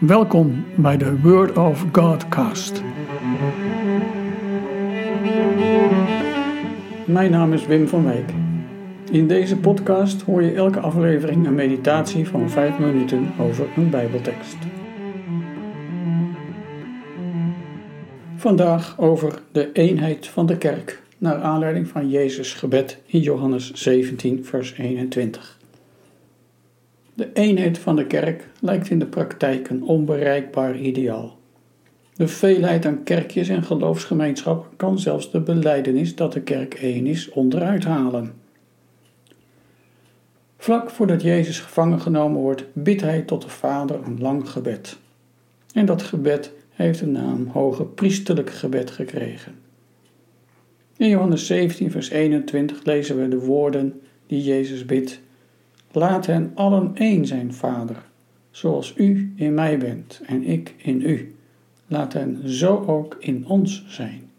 Welkom bij de Word of God cast. Mijn naam is Wim van Wijk. In deze podcast hoor je elke aflevering een meditatie van 5 minuten over een Bijbeltekst. Vandaag over de eenheid van de kerk, naar aanleiding van Jezus' gebed in Johannes 17, vers 21. De eenheid van de kerk lijkt in de praktijk een onbereikbaar ideaal. De veelheid aan kerkjes en geloofsgemeenschappen kan zelfs de beleidenis dat de kerk één is onderuit halen. Vlak voordat Jezus gevangen genomen wordt, bidt hij tot de Vader een lang gebed. En dat gebed heeft de naam Hoge Priesterlijk Gebed gekregen. In Johannes 17, vers 21 lezen we de woorden die Jezus bidt Laat hen allen één zijn, Vader, zoals u in mij bent en ik in u. Laat hen zo ook in ons zijn.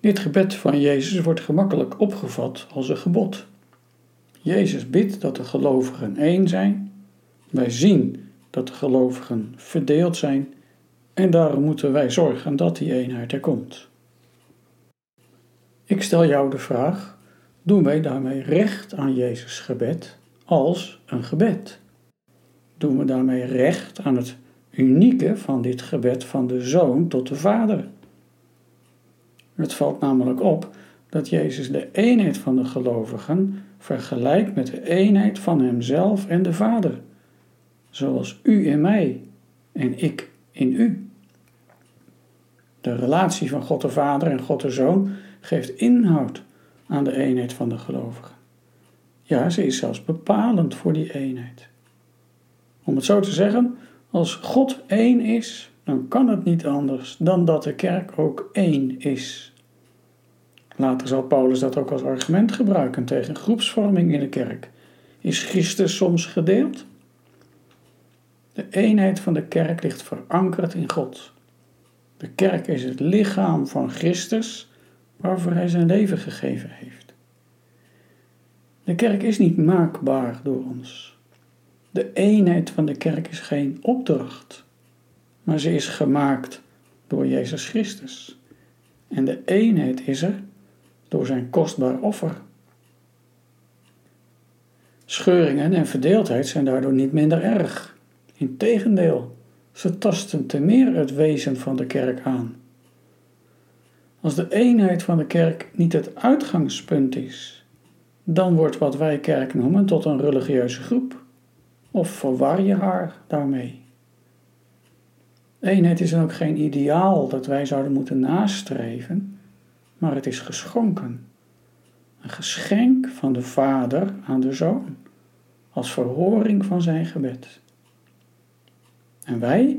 Dit gebed van Jezus wordt gemakkelijk opgevat als een gebod. Jezus bidt dat de gelovigen één zijn. Wij zien dat de gelovigen verdeeld zijn en daarom moeten wij zorgen dat die eenheid er komt. Ik stel jou de vraag: doen wij daarmee recht aan Jezus' gebed als een gebed. Doen we daarmee recht aan het unieke van dit gebed van de zoon tot de vader. Het valt namelijk op dat Jezus de eenheid van de gelovigen vergelijkt met de eenheid van hemzelf en de Vader, zoals u in mij en ik in u. De relatie van God de Vader en God de Zoon geeft inhoud aan de eenheid van de gelovigen. Ja, ze is zelfs bepalend voor die eenheid. Om het zo te zeggen, als God één is, dan kan het niet anders dan dat de kerk ook één is. Later zal Paulus dat ook als argument gebruiken tegen groepsvorming in de kerk. Is Christus soms gedeeld? De eenheid van de kerk ligt verankerd in God. De kerk is het lichaam van Christus waarvoor hij zijn leven gegeven heeft. De kerk is niet maakbaar door ons. De eenheid van de kerk is geen opdracht, maar ze is gemaakt door Jezus Christus. En de eenheid is er door zijn kostbaar offer. Scheuringen en verdeeldheid zijn daardoor niet minder erg. Integendeel, ze tasten te meer het wezen van de kerk aan. Als de eenheid van de kerk niet het uitgangspunt is, dan wordt wat wij kerk noemen tot een religieuze groep. Of verwar je haar daarmee. Eenheid is dan ook geen ideaal dat wij zouden moeten nastreven, maar het is geschonken. Een geschenk van de Vader aan de Zoon, als verhoring van zijn gebed. En wij?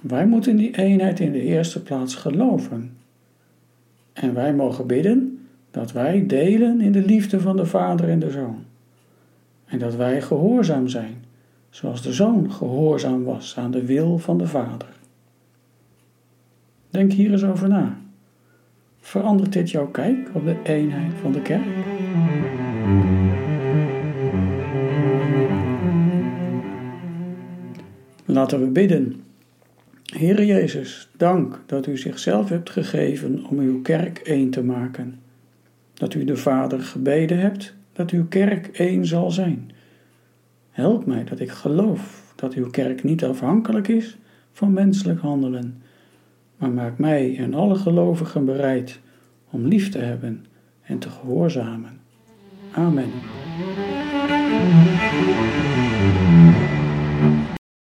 Wij moeten die eenheid in de eerste plaats geloven. En wij mogen bidden dat wij delen in de liefde van de Vader en de Zoon. En dat wij gehoorzaam zijn, zoals de Zoon gehoorzaam was aan de wil van de Vader. Denk hier eens over na. Verandert dit jouw kijk op de eenheid van de kerk? Laten we bidden. Heere Jezus, dank dat u zichzelf hebt gegeven om uw kerk één te maken dat u de Vader gebeden hebt dat uw kerk één zal zijn. Help mij dat ik geloof dat uw kerk niet afhankelijk is van menselijk handelen, maar maak mij en alle gelovigen bereid om lief te hebben en te gehoorzamen. Amen.